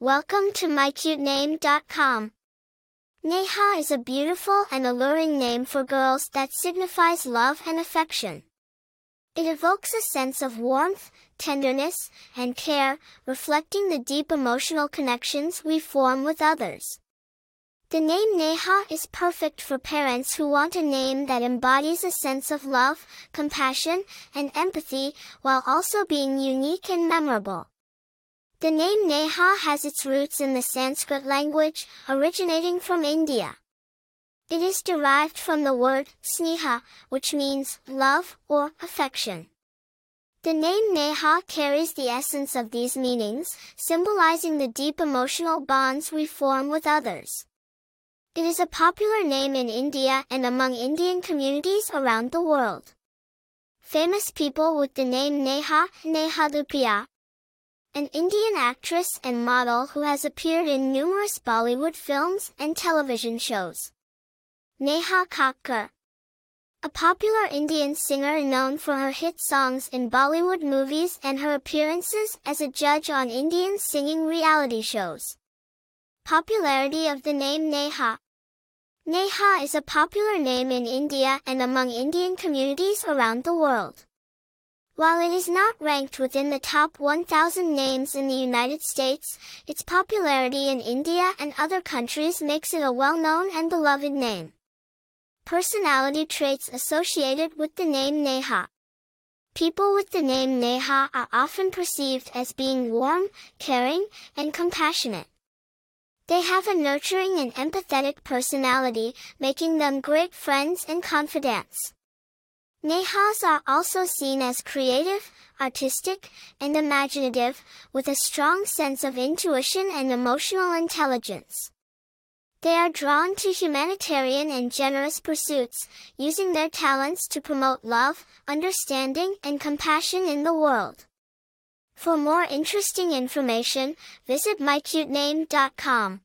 Welcome to mycutename.com. Neha is a beautiful and alluring name for girls that signifies love and affection. It evokes a sense of warmth, tenderness, and care, reflecting the deep emotional connections we form with others. The name Neha is perfect for parents who want a name that embodies a sense of love, compassion, and empathy, while also being unique and memorable. The name Neha has its roots in the Sanskrit language, originating from India. It is derived from the word sneha, which means love or affection. The name Neha carries the essence of these meanings, symbolizing the deep emotional bonds we form with others. It is a popular name in India and among Indian communities around the world. Famous people with the name Neha, Neha Dhupia, an Indian actress and model who has appeared in numerous Bollywood films and television shows. Neha Kakkar a popular Indian singer known for her hit songs in Bollywood movies and her appearances as a judge on Indian singing reality shows. Popularity of the name Neha Neha is a popular name in India and among Indian communities around the world. While it is not ranked within the top 1,000 names in the United States, its popularity in India and other countries makes it a well-known and beloved name. Personality traits associated with the name Neha. People with the name Neha are often perceived as being warm, caring, and compassionate. They have a nurturing and empathetic personality, making them great friends and confidants. Nehas are also seen as creative, artistic, and imaginative, with a strong sense of intuition and emotional intelligence. They are drawn to humanitarian and generous pursuits, using their talents to promote love, understanding, and compassion in the world. For more interesting information, visit mycutename.com.